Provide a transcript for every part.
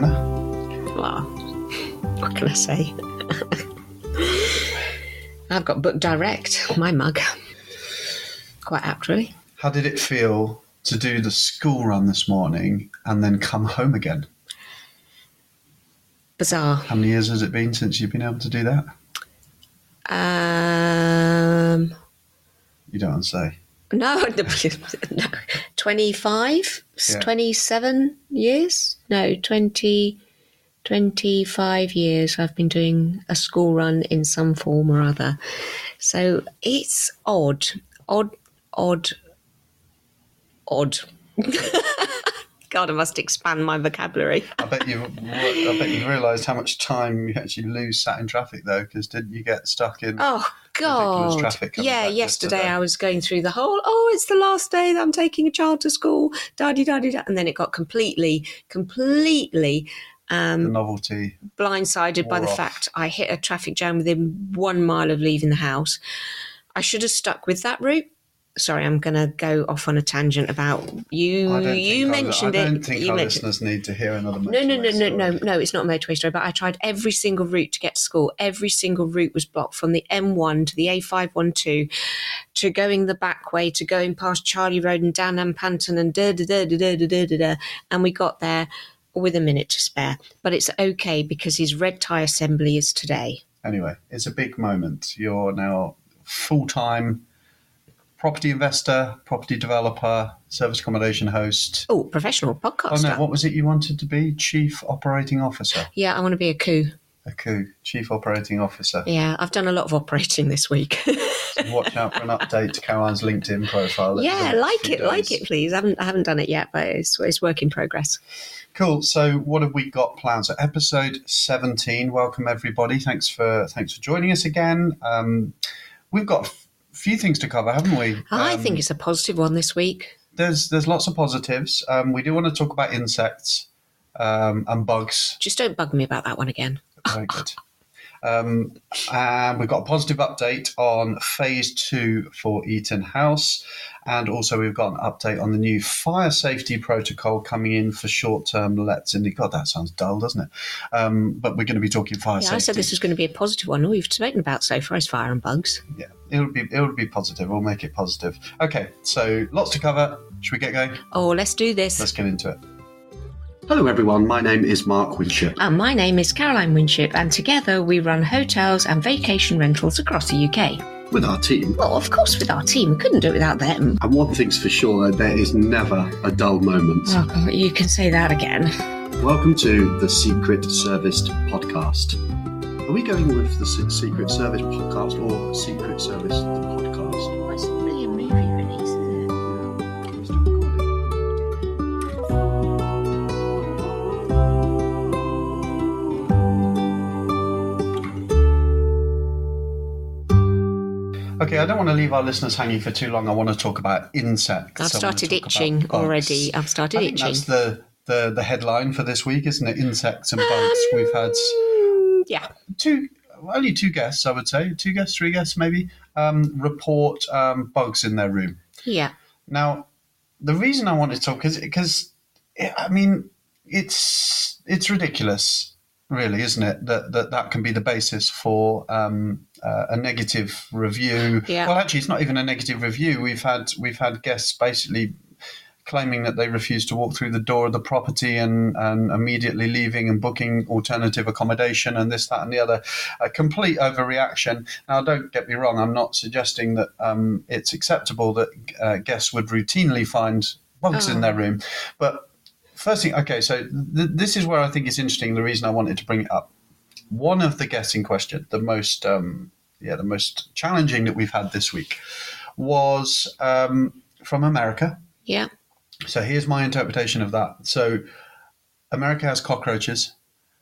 lady of the manor. Well, what can I say? I've got book direct, my mug. Quite apt, really. How did it feel to do the school run this morning and then come home again? Bizarre. How many years has it been since you've been able to do that? Um, You don't want to say. No, no, 25, Yeah. 27 years? No, 20, 25 years I've been doing a school run in some form or other. So it's odd, odd, odd, odd. God, I must expand my vocabulary. I bet you. I bet you realised how much time you actually lose sat in traffic though, because didn't you get stuck in? Oh God! traffic Yeah, yesterday, yesterday. I was going through the whole. Oh, it's the last day that I'm taking a child to school. Da di da di da, and then it got completely, completely the um, novelty. blindsided by the off. fact I hit a traffic jam within one mile of leaving the house. I should have stuck with that route. Sorry, I'm going to go off on a tangent about you. You think our- mentioned I don't it. think you our mentioned listeners need to hear another. no, no, no, no, no, story. no. It's not a motorway story, but I tried every single route to get to school. Every single route was blocked from the M1 to the A512 to going the back way to going past Charlie Road and down Ampanton and da da da da da da da da. da. And we got there with a minute to spare. But it's okay because his red tie assembly is today. Anyway, it's a big moment. You're now full time property investor, property developer, service accommodation host. Oh, professional Oh podcaster. no, what was it you wanted to be? Chief operating officer. Yeah, I want to be a coup. A coup. Chief operating officer. Yeah, I've done a lot of operating this week. Watch out for an update to Caroline's LinkedIn profile. yeah, like it, like it, please. I haven't, I haven't done it yet, but it's, it's work in progress. Cool. So, what have we got planned? So, episode seventeen. Welcome everybody. Thanks for thanks for joining us again. Um, we've got few things to cover, haven't we? I Um, think it's a positive one this week. there's there's lots of positives. Um, we do want to talk about insects um, and bugs. Just don't bug me about that one again. Very good. Um, and we've got a positive update on phase two for Eaton House. And also, we've got an update on the new fire safety protocol coming in for short term lets in the. God, that sounds dull, doesn't it? Um, but we're going to be talking fire Yeah, safety. I said this was going to be a positive one. All we've spoken about so far is fire and bugs. Yeah, it'll be it'll be positive. We'll make it positive. Okay, so lots to cover. Should we get going? Oh, let's do this. Let's get into it. Hello, everyone. My name is Mark Winship. And my name is Caroline Winship, and together we run hotels and vacation rentals across the UK. With our team, Well, of course, with our team, we couldn't do it without them. And one thing's for sure, there is never a dull moment. Oh, God, you can say that again. Welcome to the Secret Service podcast. Are we going with the Secret Service podcast or Secret Service I don't want to leave our listeners hanging for too long. I want to talk about insects. I've I want to started itching already. I've started I itching. that's the, the the headline for this week, isn't it? Insects and bugs. We've had Mm, yeah. two, only two guests, I would say, two guests, three guests, maybe, um, report um, bugs in their room. Yeah. Now, the reason I wanted to talk is because, I mean, it's it's ridiculous, really, isn't it? That that, that can be the basis for um, uh, a negative review. Yeah. Well, actually, it's not even a negative review. We've had we've had guests basically claiming that they refused to walk through the door of the property and, and immediately leaving and booking alternative accommodation and this, that, and the other. A complete overreaction. Now, don't get me wrong, I'm not suggesting that um, it's acceptable that uh, guests would routinely find bugs in Oh. their room. But first thing, okay, so th- this is where I think it's interesting. The reason I wanted to bring it up. One of the guests in question, the most, um, yeah, the most challenging that we've had this week, was um, from America. Yeah. So here's my interpretation of that. So America has cockroaches.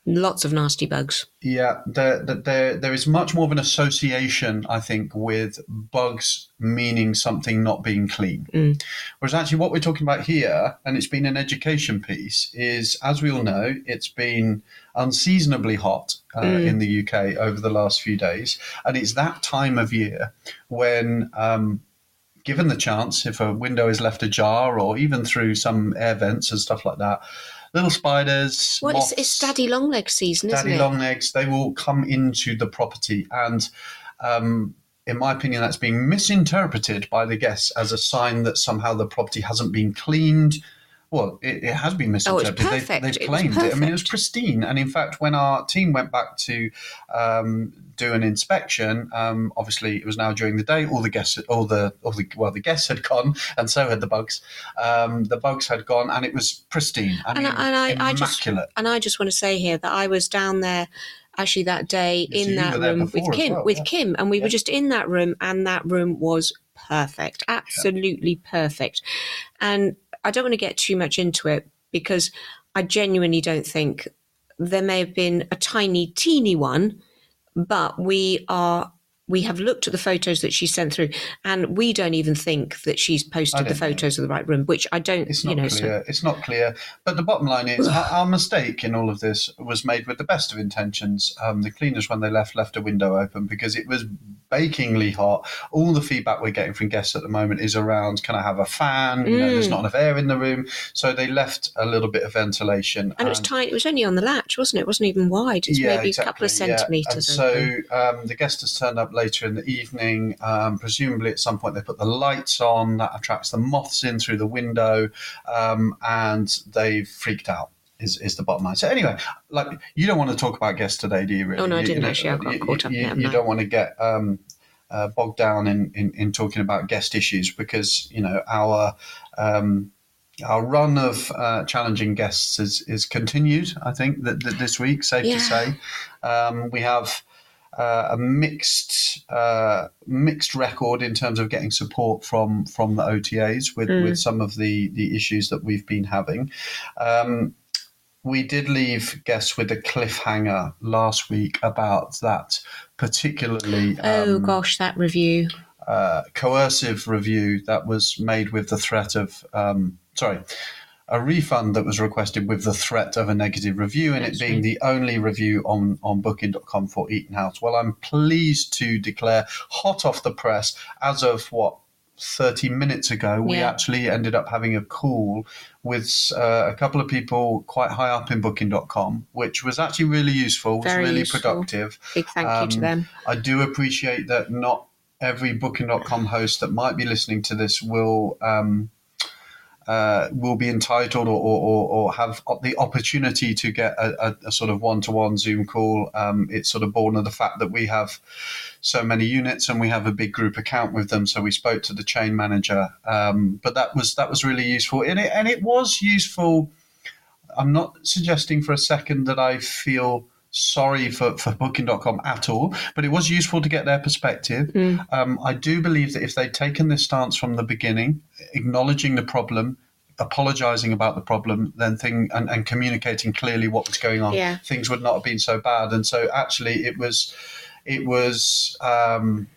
Lots of nasty bugs. Yeah, there, there, there, there is much more of an association, I think, with bugs meaning something not being clean. Mm. Whereas actually, what we're talking about here, and it's been an education piece, is as we all know, it's been unseasonably hot uh, Mm. in the UK over the last few days. And it's that time of year when, um, given the chance, if a window is left ajar or even through some air vents and stuff like that, little spiders. Well, it's, moths, it's Daddy Longleg season, isn't daddy it? longlegs. They will come into the property, and um, in my opinion, that's being misinterpreted by the guests as a sign that somehow the property hasn't been cleaned. Well, it, it has been Oh, misinterpreted. they've It was claimed it. I mean, it was pristine. And in fact, when our team went back to um, do an inspection, um, obviously it was now during the day. All the guests, all the, all the well, the guests had gone, and so had the bugs. Um, the bugs had gone, and it was pristine. I And mean, I- and I- I just- And I just want to say here that I was down there actually that day Yes, in that room with Kim, well, with yeah. Kim, and we Yeah. were just in that room, and that room was perfect, absolutely perfect. And I don't want to get too much into it because I genuinely don't think there may have been a tiny, teeny one, but we are. We have looked at the photos that she sent through, and we don't even think that she's posted the photos of the right room, which I don't, It's you not know. so- clear. It's not clear. But the bottom line is, our, our mistake in all of this was made with the best of intentions. Um, the cleaners, when they left, left a window open because it was bakingly hot. All the feedback we're getting from guests at the moment is around, can I have a fan? You know, there's Mm. not enough air in the room, so they left a little bit of ventilation. And it was tiny. It was only on the latch, wasn't it? It wasn't even wide. It's maybe a couple of exactly, yeah. centimeters. And so um, the guest has turned up later in the evening. Um, presumably, at some point, they put the lights on. That attracts the moths in through the window, um, and they've freaked out. Is, is the bottom line. So anyway, like you don't want to talk about guests today, do you? Really? Oh, no, I didn't you actually. I got you- caught up you, You don't want to get um, uh, bogged down in, in, in talking about guest issues because you know our um, our run of uh, challenging guests is, is continued. I think that, that this week, safe Yeah. to say, um, we have uh, a mixed uh, mixed record in terms of getting support from from the OTAs with, Mm. with some of the the issues that we've been having. Um, we did leave guests with a cliffhanger last week about that particularly oh um, gosh, that review. uh, coercive review that was made with the threat of um, sorry a refund that was requested with the threat of a negative review and it being the only review on, on booking.com for Eaton House. Well, I'm pleased to declare, hot off the press, as of what 30 minutes ago, we Yeah. actually ended up having a call with uh, a couple of people quite high up in booking.com, which was actually really useful, was Very really useful. productive. Big thank you to um, them. I do appreciate that not every Booking.com host that might be listening to this will um, uh, will be entitled or, or, or, have the opportunity to get a, a, a sort of one-to-one Zoom call. Um, it's sort of born of the fact that we have so many units and we have a big group account with them. So we spoke to the chain manager, um, but that was that was really useful, and it and it was useful. I'm not suggesting for a second that I feel sorry for, for booking.com at all, but it was useful to get their perspective. Mm. Um, I do believe that if they'd taken this stance from the beginning, acknowledging the problem, apologizing about the problem, then thing and, and communicating clearly what was going on, Yeah. things would not have been so bad. And so actually it was it was um,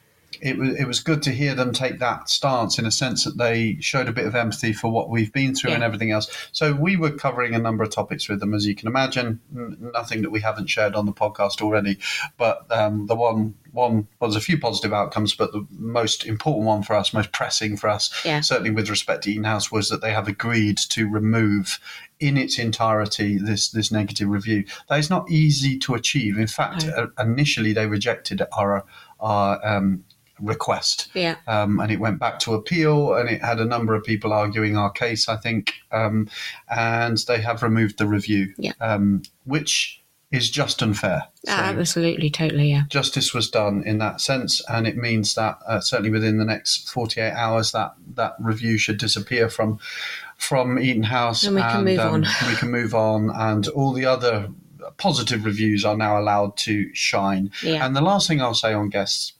it was it was good to hear them take that stance in a sense that they showed a bit of empathy for what we've been through and everything else. So we were covering a number of topics with them, as you can imagine. Nothing that we haven't shared on the podcast already, but um, the one one well, there's a few positive outcomes, but the most important one for us, most pressing for us, Yeah. certainly with respect to Eaton House, was that they have agreed to remove in its entirety this this negative review. That is not easy to achieve. In fact, uh, initially they rejected our our um, request Yeah. um, and it went back to appeal and it had a number of people arguing our case i think um, and they have removed the review Yeah. um, which is just unfair So Absolutely, totally, yeah. justice was done in that sense and it means that uh, certainly within the next 48 hours that that review should disappear from from eaton house And we can move on. we can move on and all the other positive reviews are now allowed to shine Yeah. and the last thing I'll say on guests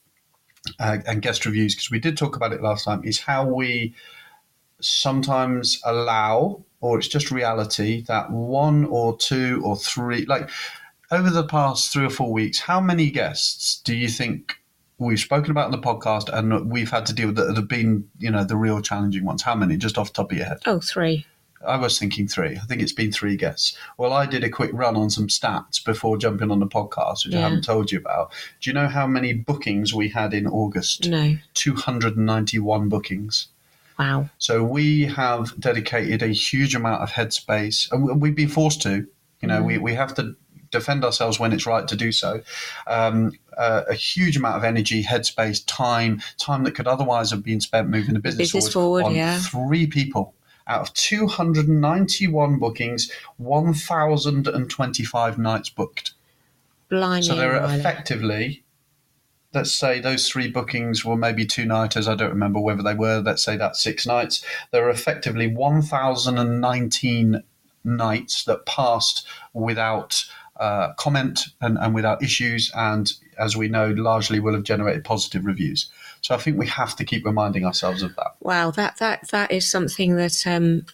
uh, and guest reviews, because we did talk about it last time, is how we sometimes allow, or it's just reality, that one or two or three, like over the past three or four weeks, how many guests do you think we've spoken about in the podcast and we've had to deal with that have been, you know, the real challenging ones? How many, just off the top of your head? Oh, three. I was thinking three. I think it's been three guests. Well, I did a quick run on some stats before jumping on the podcast, which I haven't told you about. Do you know how many bookings we had in August? No. 291 bookings. Wow. So we have dedicated a huge amount of headspace, and we- we've been forced to. You know, we, we have to defend ourselves when it's right to do so. Um, uh, a huge amount of energy, headspace, time, time that could otherwise have been spent moving the business, business forward, on yeah. three people. Out of 291 bookings, 1,025 nights booked. Blimey. So there are Riley. effectively, let's say those three bookings were maybe two nighters. I don't remember whether they were. Let's say that's six nights. There are effectively 1,019 nights that passed without uh, comment and, and without issues, and as we know, largely will have generated positive reviews. So I think we have to keep reminding ourselves of that. Wow, that that that is something that um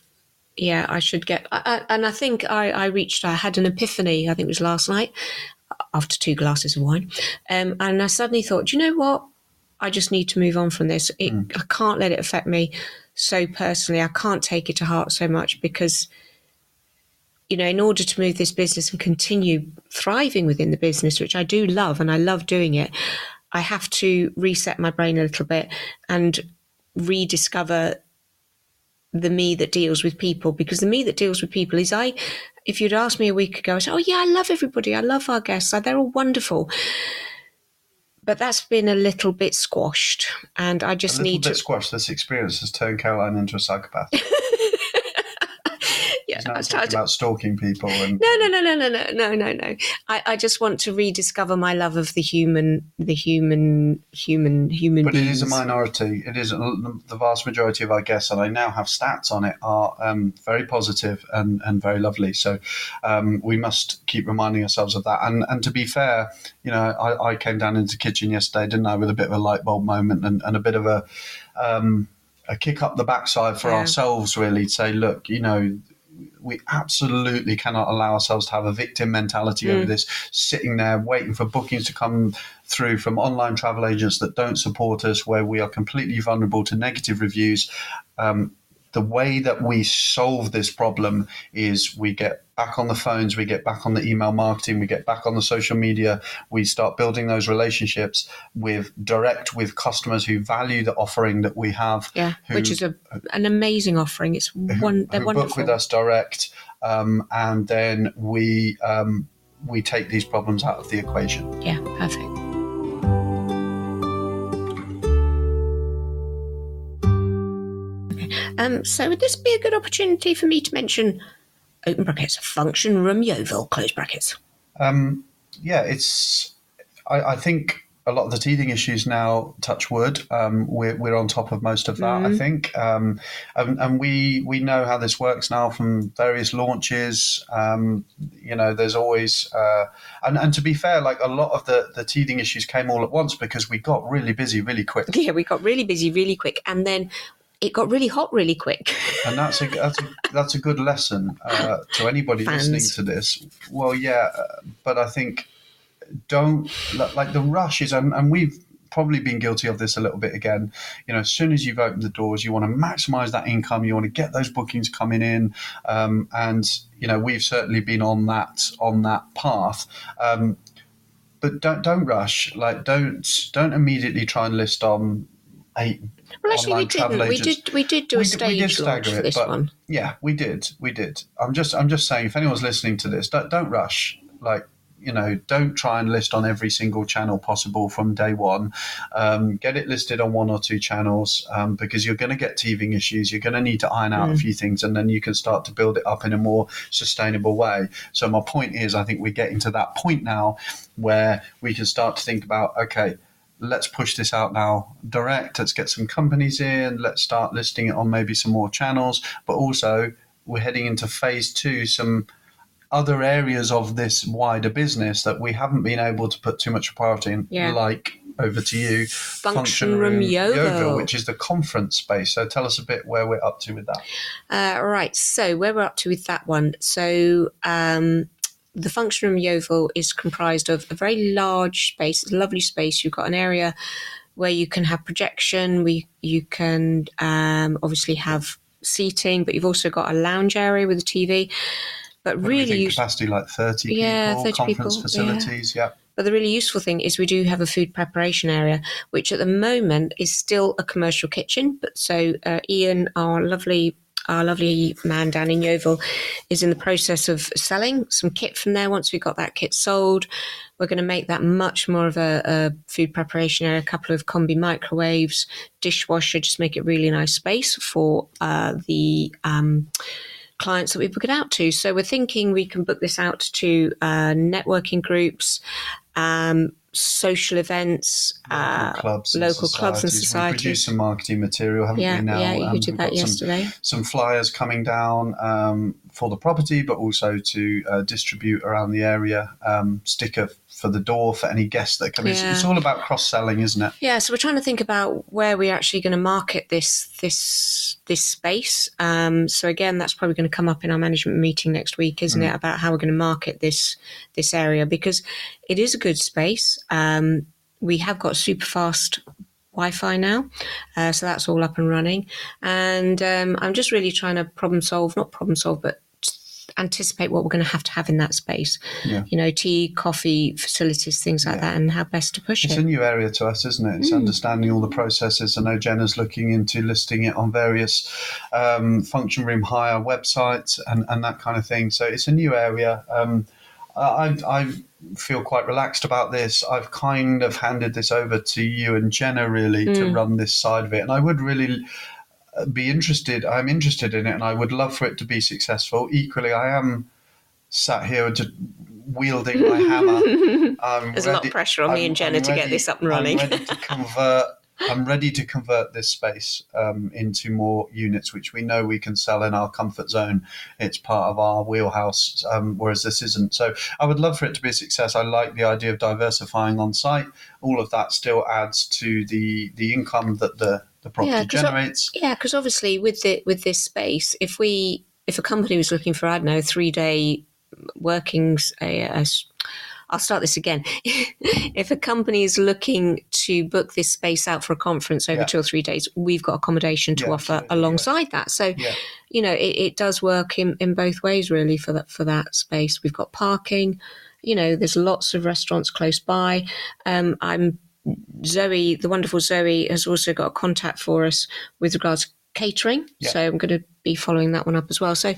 yeah, I should get I, I, and I think I I reached I had an epiphany, I think it was last night after two glasses of wine. Um and I suddenly thought, "Do you know what? I just need to move on from this. It, I can't let it affect me so personally. I can't take it to heart so much because you know, in order to move this business and continue thriving within the business, which I do love and I love doing it, I have to reset my brain a little bit and rediscover the me that deals with people because the me that deals with people is I if you'd asked me a week ago, I said, Oh yeah, I love everybody, I love our guests, they're all wonderful. But that's been a little bit squashed and I just little need bit to squashed. This experience has turned Caroline into a psychopath. yeah, talking started- about stalking people and No, no, no, no, no, no, no, no, no. I, I just want to rediscover my love of the human, the human, human, human. But it beings. is a minority. It is the vast majority of our guests, and I now have stats on it, are um, very positive and, and very lovely. So um, we must keep reminding ourselves of that. And and to be fair, you know, I, I came down into the kitchen yesterday, didn't I, with a bit of a light bulb moment and, and a bit of a um, a kick up the backside for Yeah. ourselves, really, to say, look, you know. We absolutely cannot allow ourselves to have a victim mentality over this, sitting there waiting for bookings to come through from online travel agents that don't support us, where we are completely vulnerable to negative reviews. Um, the way that we solve this problem is we get back on the phones, we get back on the email marketing, we get back on the social media, we start building those relationships with direct with customers who value the offering that we have. yeah, who- which is a an amazing offering. It's one, they're who wonderful. book with us direct, um, and then we um, we take these problems out of the equation. Yeah, perfect. Um, so would this be a good opportunity for me to mention open brackets function room Yeovil close brackets? Um, yeah, it's. I, I think a lot of the teething issues now, touch wood, um, we're, we're on top of most of that. I think, um, and, and we we know how this works now from various launches. Um, you know, there's always, uh, and and to be fair, like a lot of the the teething issues came all at once because we got really busy really quick. Yeah, we got really busy really quick, and then it got really hot really quick. and that's a that's a, that's a good lesson uh, to anybody Fans. listening to this. Well, yeah, uh, but I think don't like the rush is, and, and we've probably been guilty of this a little bit again. You know, as soon as you've opened the doors, you want to maximise that income, you want to get those bookings coming in, um, and you know we've certainly been on that on that path. Um, but don't don't rush. Like don't don't immediately try and list on eight Well, actually, we didn't. We did. We did do a We we stage did launch stagger for it, this but- one. Yeah, we did. We did. I'm just I'm just saying if anyone's listening to this, don't don't rush. Like, you know, don't try and list on every single channel possible from day one. Um, get it listed on one or two channels um, because you're going to get teething issues. You're going to need to iron out a few things, and then you can start to build it up in a more sustainable way. So my point is, I think we're getting to that point now where we can start to think about okay let's push this out now direct let's get some companies in let's start listing it on maybe some more channels but also we're heading into phase two some other areas of this wider business that we haven't been able to put too much priority in Yeah. like over to you Function Room Yeovil. which is the conference space so tell us a bit where we're up to with that Uh, right. So where we're up to with that one. So um, the function room Yeovil is comprised of a very large space, a lovely space. You've got an area where you can have projection. We you can um, obviously have seating, but you've also got a lounge area with a TV. But really, capacity like 30 Yeah, people 30 conference people, facilities yeah. But the really useful thing is we do have a food preparation area, which at the moment is still a commercial kitchen. But so uh, Ian, our lovely our lovely man down in Yeovil is in the process of selling some kit from there. Once we've got that kit sold, we're going to make that much more of a, a food preparation area, a couple of combi microwaves, dishwasher, just make it really nice space for uh, the. Um, clients that we book it out to. So we're thinking we can book this out to uh, networking groups, um, social events, uh, clubs, local clubs and societies. We produced some marketing material, haven't yeah, we? Now, yeah, you Um, did that got some yesterday. some flyers coming down um, for the property, but also to uh, distribute around the area. Um, sticker for the door for any guests that come in. It's, Yeah. it's all about cross selling, isn't it? Yeah, so we're trying to think about where we're actually going to market this this this space. Um, so again, that's probably going to come up in our management meeting next week, isn't it? About how we're going to market this this area because it is a good space. Um, we have got super fast Wi-Fi now, uh, so that's all up and running. And um, I'm just really trying to problem solve, not problem solve, but anticipate what we're going to have to have in that space. Yeah. You know, tea, coffee, facilities, things like that, and how best to push It's it. a new area to us, isn't it? Hmm. It's understanding all the processes. I know Genna's looking into listing it on various um, function room hire websites and, and that kind of thing. So it's a new area. Um, I, I feel quite relaxed about this. I've kind of handed this over to you and Genna really to Mm. run this side of it, and I would really be interested. I'm interested in it, and I would love for it to be successful. Equally, I am sat here just wielding my hammer. I'm There's a lot of pressure on me and Genna to get this up and running. I'm ready to convert. I'm ready to convert this space um, into more units, which we know we can sell in our comfort zone. It's part of our wheelhouse, um, whereas this isn't. So I would love for it to be a success. I like the idea of diversifying on site. All of that still adds to the the income that the the property Yeah, generates. Yeah, because obviously with the with this space, if we if a company was looking for I don't know three day workings, a, a s- I'll start this again. if a company is looking to book this space out for a conference over Yeah. two or three days, we've got accommodation to Yeah, offer absolutely, alongside that. So Yeah. you know it, it does work in, in both ways really for that for that space. We've got parking. You know, there's lots of restaurants close by. Um, I'm Zoe, the wonderful Zoe, has also got a contact for us with regards to catering. Yeah. So I'm going to be following that one up as well. So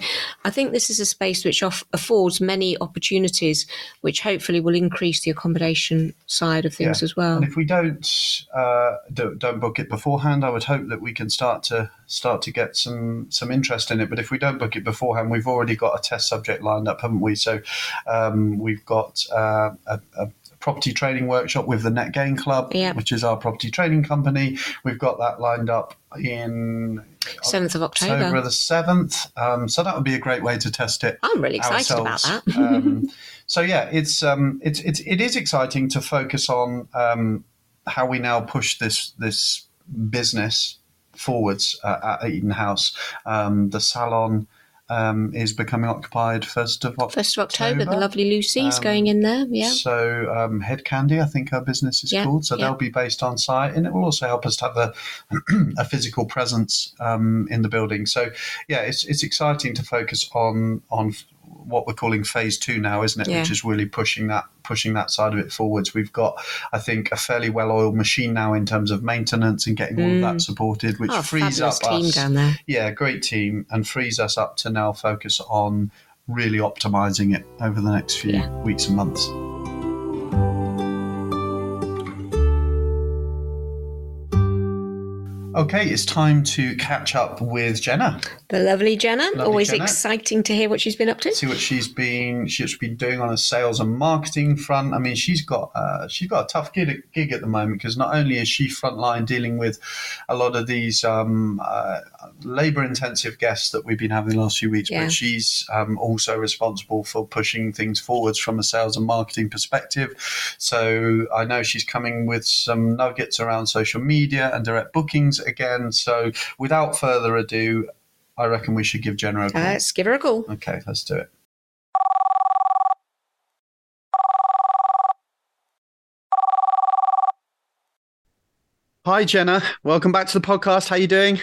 I think this is a space which off- affords many opportunities, which hopefully will increase the accommodation side of things Yeah. as well. And if we don't, uh, don't don't book it beforehand, I would hope that we can start to start to get some some interest in it. But if we don't book it beforehand, we've already got a test subject lined up, haven't we? So um, we've got uh, a, a property trading workshop with the Net Gain Club, Yeah. which is our property trading company. We've got that lined up in 7th of October. October the seventh. Um, so that would be a great way to test it I'm really excited about that. um, so yeah, it's um, it's it's it is exciting to focus on um, how we now push this this business forwards uh, at Eaton House. Um, the salon um, is becoming occupied first of October. First of October, the lovely Lucy's Um, going in there. Yeah. So um, Head Candy, I think her business is Yeah, called. So yeah. they'll be based on site, and it will also help us to have a, a physical presence um, in the building. So yeah, it's it's exciting to focus on on what we're calling phase two now, isn't it? Yeah. Which is really pushing that pushing that side of it forwards. We've got, I think, a fairly well oiled machine now in terms of maintenance and getting all of that mm. supported, which Oh, frees up team us. down there. Yeah, great team, and frees us up to now focus on really optimizing it over the next few Yeah. weeks and months. Okay, it's time to catch up with Genna. The lovely Genna. Always Genna. exciting to hear what she's been up to. See what she's been she's been doing on a sales and marketing front. I mean, she's got uh, she's got a tough gig, gig at the moment because not only is she frontline dealing with a lot of these um, uh, labor intensive guests that we've been having the last few weeks, Yeah. but she's um, also responsible for pushing things forwards from a sales and marketing perspective. So I know she's coming with some nuggets around social media and direct bookings again. So without further ado, I reckon we should give Genna a call. Let's give her a call. Okay, let's do it. Hi Genna, welcome back to the podcast. How are you doing?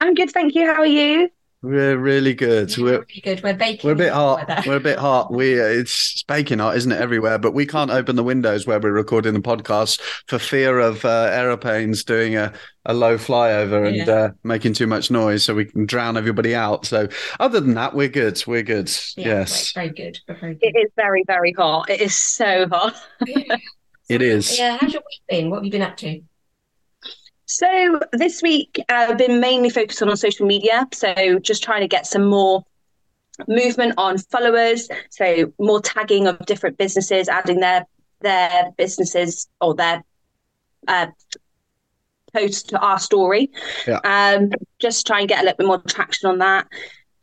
I'm good, thank you. How are you? We're really good. Yeah, we're really good. We're baking. we're a bit hot. weather. We're a bit hot. We uh, it's baking hot, isn't it, everywhere? But we can't open the windows where we're recording the podcast for fear of uh, aeroplanes doing a, a low flyover and Yeah. uh, making too much noise, so we can drown everybody out. So other than that, we're good. We're good. Yeah, yes, Very good. We're very good. is very, very hot. It is so hot. it is. Yeah. How's your week been? What have you been up to? So this week uh, I've been mainly focused on, social media. So just trying to get some more movement on followers. So more tagging of different businesses, adding their their businesses or their uh, post to our story. Yeah. Um, just try and get a little bit more traction on that.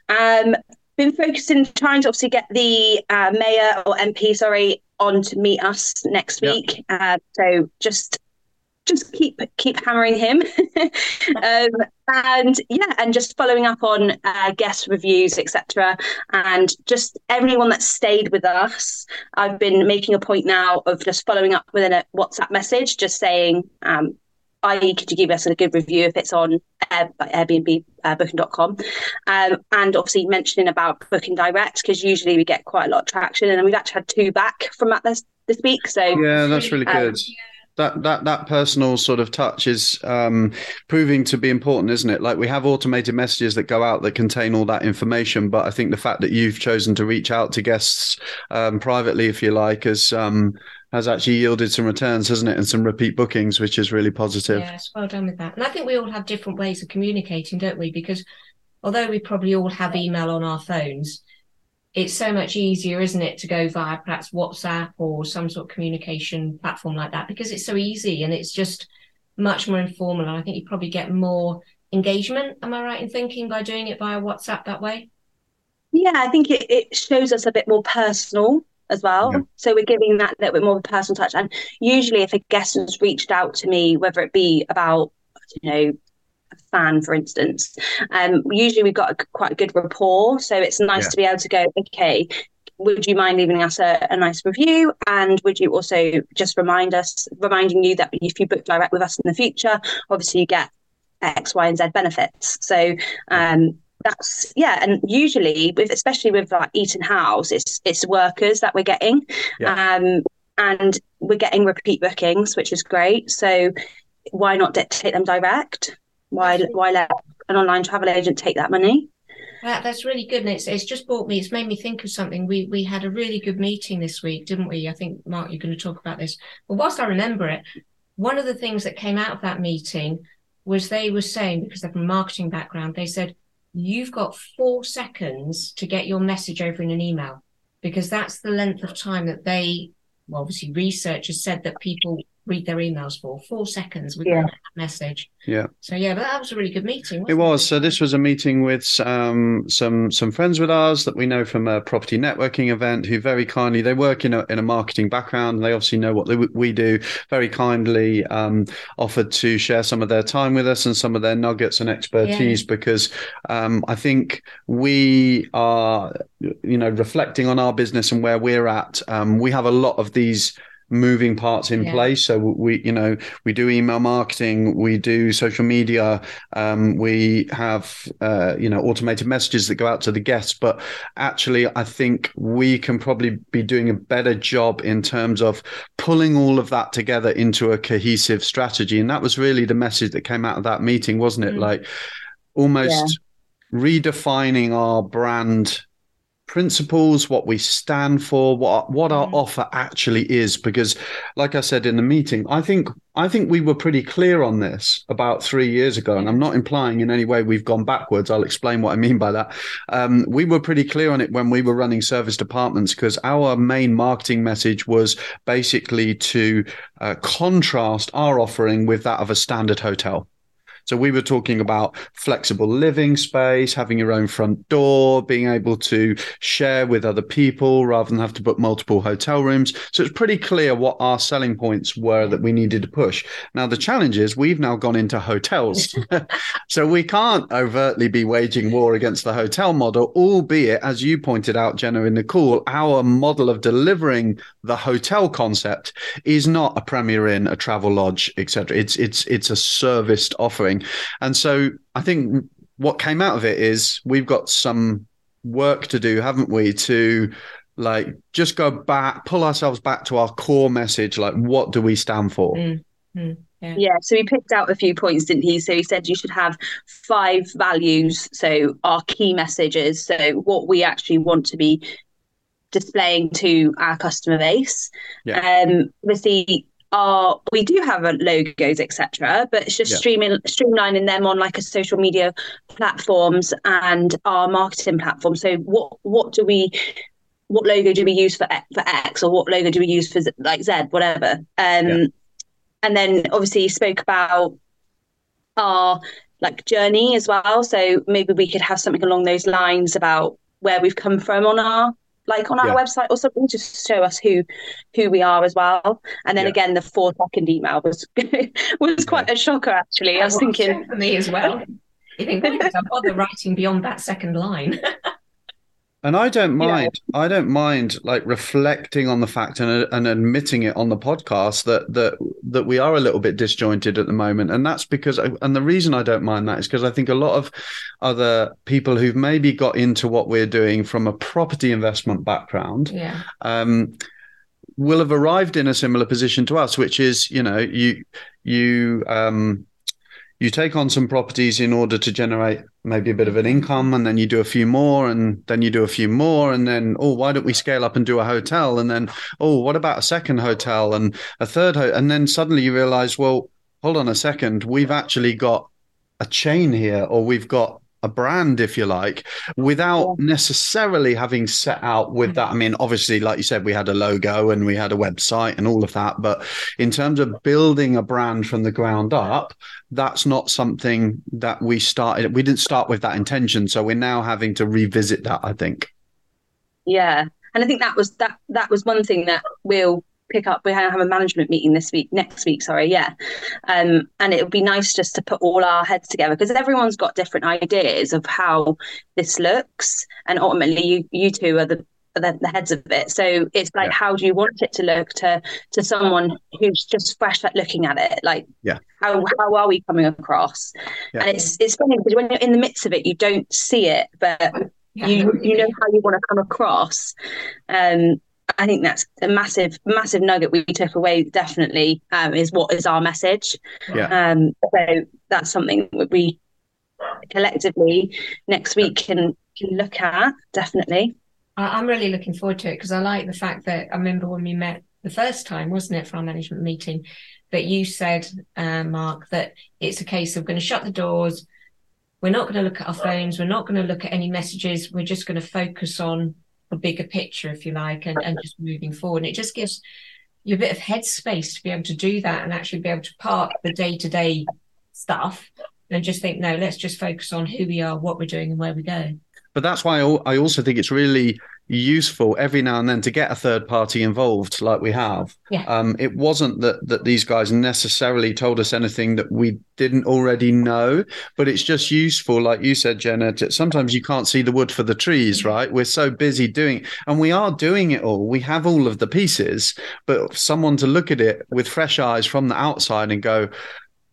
Um, been focusing trying to obviously get the uh, mayor or MP, sorry, on to meet us next Yeah. week. Uh, so just just keep keep hammering him um, and yeah and just following up on uh, guest reviews etc and just everyone that stayed with us i've been making a point now of just following up within a whatsapp message just saying um, i.e. could you give us a good review if it's on Air, airbnb uh, booking.com um, and obviously mentioning about booking direct because usually we get quite a lot of traction and we've actually had two back from that this, this week so Yeah, that's really Um, good. That that that personal sort of touch is um, proving to be important, isn't it? Like we have automated messages that go out that contain all that information, but I think the fact that you've chosen to reach out to guests um, privately, if you like, has um, has actually yielded some returns, hasn't it, and some repeat bookings, which is really positive. Yes, well done with that. And I think we all have different ways of communicating, don't we? Because although we probably all have email on our phones, it's so much easier, isn't it, to go via perhaps WhatsApp or some sort of communication platform like that because it's so easy and it's just much more informal. And I think you probably get more engagement. Am I right in thinking by doing it via WhatsApp that way? Yeah, I think it, it shows us a bit more personal as well. Yeah. So we're giving that little bit more of a personal touch. And usually, if a guest has reached out to me, whether it be about, you know, a fan, for instance, um, usually we've got a, quite a good rapport. So it's nice Yeah. to be able to go, okay, would you mind leaving us a, a nice review? And would you also just remind us, reminding you that if you book direct with us in the future, obviously you get X, Y, and Z benefits. So um, that's yeah, and usually with especially with like Eaton House, it's it's workers that we're getting, um, and we're getting repeat bookings, which is great. So why not de- take them direct? Why why let an online travel agent take that money? That, that's really good, and it's it's just brought me. It's made me think of something. We we had a really good meeting this week, didn't we? I think Mark, you're going to talk about this. But whilst I remember it, one of the things that came out of that meeting was they were saying because they're from a marketing background, they said you've got four seconds to get your message over in an email because that's the length of time that they, well, obviously, researchers said that people read their emails for four seconds with Yeah. that message. Yeah. So yeah, but that was a really good meeting. It wasn't was. So this was a meeting with um, some some friends with ours that we know from a property networking event who very kindly they work in a in a marketing background. And they obviously know what they, we do. Very kindly um, offered to share some of their time with us and some of their nuggets and expertise because um, I think we are you know reflecting on our business and where we're at. Um, we have a lot of these moving parts in Yeah. place. So we you know we do email marketing we do social media um, we have uh, you know automated messages that go out to the guests. But actually i think we can probably be doing a better job in terms of pulling all of that together into a cohesive strategy. And that was really the message that came out of that meeting wasn't it? Mm. like almost redefining our brand principles what we stand for what what our Mm. offer actually is because like i said in the meeting i think i think we were pretty clear on this about 3 years ago and i'm not implying in any way we've gone backwards. I'll explain what i mean by that. Um, we were pretty clear on it when we were running serviced apartments because our main marketing message was basically to uh, contrast our offering with that of a standard hotel so we were talking about flexible living space, having your own front door, being able to share with other people rather than have to book multiple hotel rooms. So it's pretty clear what our selling points were that we needed to push. Now the challenge is we've now gone into hotels. so we can't overtly be waging war against the hotel model, albeit as you pointed out, Genna, in the call, our model of delivering the hotel concept is not a premier inn, a Travelodge, etc. It's it's it's a serviced offering. And so I think what came out of it is we've got some work to do, haven't we? To like just go back, pull ourselves back to our core message. Like, what do we stand for? Mm, mm, yeah. Yeah, so he picked out a few points, didn't he? So he said you should have five values, so our key messages, so what we actually want to be displaying to our customer base. Yeah. Um, obviously, our we do have a logos, etc., but it's just Yeah. streaming streamlining them on like a social media platforms and our marketing platform. So what what do we what logo do we use for X- for X or what logo do we use for like Z, whatever. Um, Yeah. and then obviously you spoke about our like journey as well. So maybe we could have something along those lines about where we've come from on our like on our Yeah. website or something, just show us who who we are as well. And then Yeah. again, the four second email was was quite a shocker actually. I was thinking, for me as well. You think, why did I bother writing beyond that second line? And I don't mind. I don't mind like reflecting on the fact and, and admitting it on the podcast that that that we are a little bit disjointed at the moment, and that's because. I, And the reason I don't mind that is because I think a lot of other people who've maybe got into what we're doing from a property investment background yeah. um, will have arrived in a similar position to us, which is, you know, you you um, you take on some properties in order to generate maybe a bit of an income, and then you do a few more, and then you do a few more, and then oh, why don't we scale up and do a hotel? And then oh, what about a second hotel and a third hotel? And then suddenly you realize, well, hold on a second, we've actually got a chain here, or we've got a brand, if you like, without necessarily having set out with that. I mean, obviously, like you said, we had a logo and we had a website and all of that. But in terms of building a brand from the ground up, that's not something that we started. We didn't start with that intention. So we're now having to revisit that, I think. yeah. And I think that was that that was one thing that we'll pick up. We have a management meeting this week, next week, sorry, yeah. Um, and it would be nice just to put all our heads together because everyone's got different ideas of how this looks, and ultimately, you you two are the the, the heads of it. So it's like, Yeah. how do you want it to look to to someone who's just fresh at looking at it? Like, Yeah. how how are we coming across? Yeah. And it's it's funny because when you're in the midst of it, you don't see it, but you you know how you want to come across. Um, I think that's a massive massive nugget we took away. Definitely, um, is what is our message. Yeah. Um, so that's something that we collectively next week can can look at. Definitely. I, I'm really looking forward to it because I like the fact that I remember when we met the first time, wasn't it, for our management meeting, that you said, uh, Mark, that it's a case of going to shut the doors. We're not going to look at our phones. We're not going to look at any messages. We're just going to focus on a bigger picture, if you like, and, and just moving forward. And it just gives you a bit of headspace to be able to do that and actually be able to park the day to day stuff and just think, no, let's just focus on who we are, what we're doing, and where we go. But that's why I also think it's really useful every now and then to get a third party involved, like we have. Yeah. Um, it wasn't that that these guys necessarily told us anything that we didn't already know, but it's just useful, like you said, Genna. To, sometimes you can't see the wood for the trees, right? We're so busy doing, and we are doing it all. We have all of the pieces, but someone to look at it with fresh eyes from the outside and go,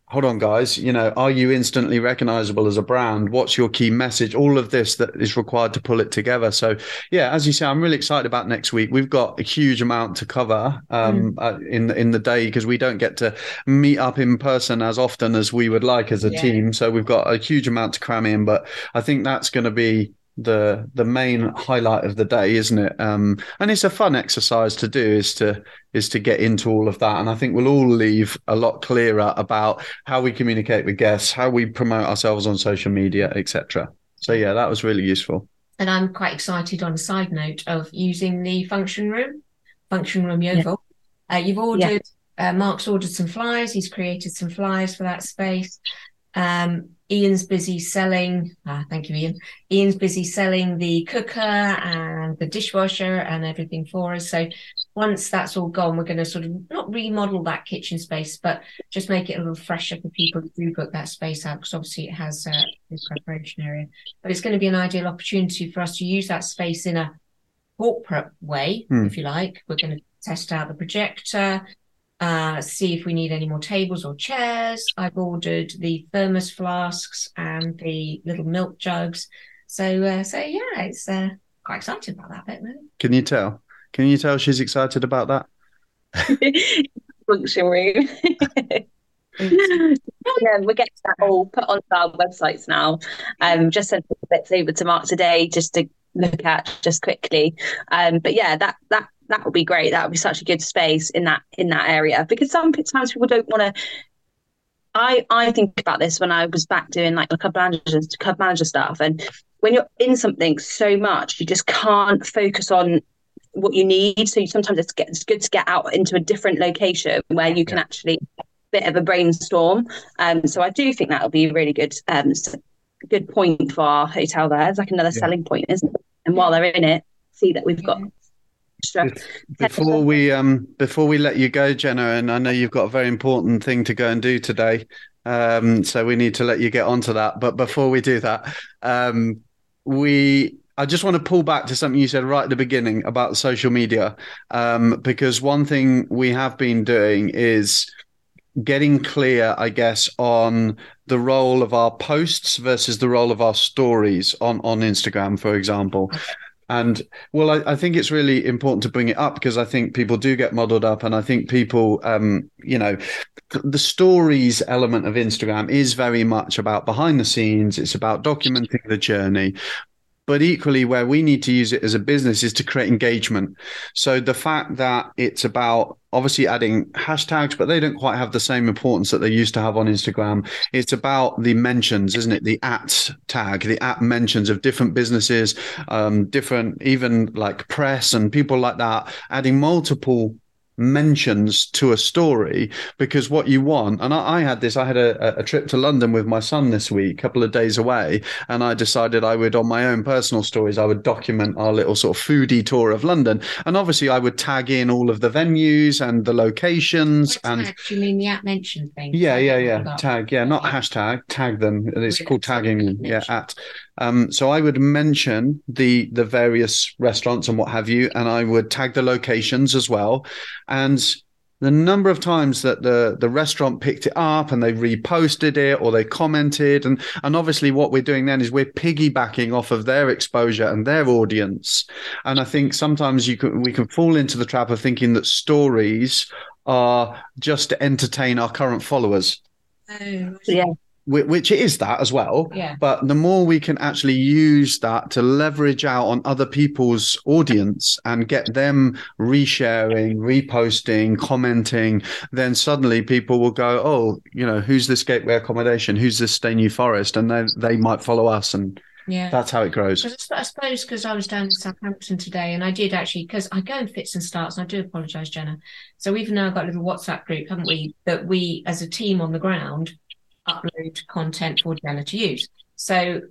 hold on guys. You know are you instantly recognizable as a brand? What's your key message? All of this that is required to pull it together. So yeah as you say i'm really excited about next week. We've got a huge amount to cover um, uh, in in the day because we don't get to meet up in person as often as we would like as a Yeah. team. So we've got a huge amount to cram in but i think that's going to be the the main highlight of the day isn't it um and it's a fun exercise to do is to is to get into all of that and i think we'll all leave a lot clearer about how we communicate with guests how we promote ourselves on social media etc so yeah that was really useful And I'm quite excited on a side note of using the function room, function room Yeovil. Uh, you've ordered, uh, Mark's ordered some flyers. He's created some flyers for that space. Um, Ian's busy selling, ah, thank you, Ian. Ian's busy selling the cooker and the dishwasher and everything for us. So once that's all gone, we're going to sort of not remodel that kitchen space, but just make it a little fresher for people who do book that space out because obviously it has uh, a preparation area but it's going to be an ideal opportunity for us to use that space in a corporate way, Hmm. if you like. We're going to test out the projector. Uh, see if we need any more tables or chairs. I've ordered the thermos flasks and the little milk jugs. So, uh, so yeah, it's uh, quite excited about that bit. Really. Can you tell? Can you tell she's excited about that? Function room. yeah, we're getting that all put onto our websites now. Um, just sent bits over to Mark today just to look at just quickly. Um, but yeah, that that that would be great. That would be such a good space in that in that area because sometimes people don't want to. I I think about this when I was back doing like the club manager club manager stuff, and when you're in something so much, you just can't focus on what you need. So sometimes it's, get, it's good to get out into a different location where you can actually bit of a brainstorm. Um, so I do think that will be a really good um, good point for our hotel there. It's like another yeah. selling point, isn't it? And while they're in it, see that we've got before we um before we let you go Genna and i know you've got a very important thing to go and do today um so we need to let you get onto that. But before we do that um we I just want to pull back to something you said right at the beginning about social media, um, because one thing we have been doing is getting clear, I guess, on the role of our posts versus the role of our stories on on Instagram, for example. And well, I, I, think it's really important to bring it up because I think people do get muddled up, and I think people, um, you know, the stories element of Instagram is very much about behind the scenes. It's about documenting the journey, but equally, where we need to use it as a business is to create engagement. So the fact that it's about obviously adding hashtags, but they don't quite have the same importance that they used to have on Instagram. It's about the mentions, isn't it? The at tag, the at mentions of different businesses, um, different, even like press and people like that, adding multiple mentions to a story because what you want and I, I, had this i had a, a trip to london with my son this week a couple of days away and i decided i would on my own personal stories i would document our little sort of foodie tour of london. And obviously i would tag in all of the venues and the locations and you mean the at mention thing? Yeah yeah yeah. tag yeah not hashtag tag them. It's called tagging yeah at um, so I would mention the the various restaurants and what have you, and I would tag the locations as well. And the number of times that the the restaurant picked it up and they reposted it or they commented and and obviously what we're doing then is we're piggybacking off of their exposure and their audience. And i think sometimes you can we can fall into the trap of thinking that stories are just to entertain our current followers. Oh, yeah which it is that as well. Yeah. But the more we can actually use that to leverage out on other people's audience and get them resharing, reposting, commenting, then suddenly people will go, oh, you know, who's this gateway accommodation? Who's this Stay New Forest? And then they might follow us and. Yeah, that's how it grows. I suppose because I was down in Southampton today, and I did actually because I go in fits and starts, and I do apologise, Genna. So we've now got a little WhatsApp group, haven't we? That we, as a team on the ground, upload content for Genna to use. So,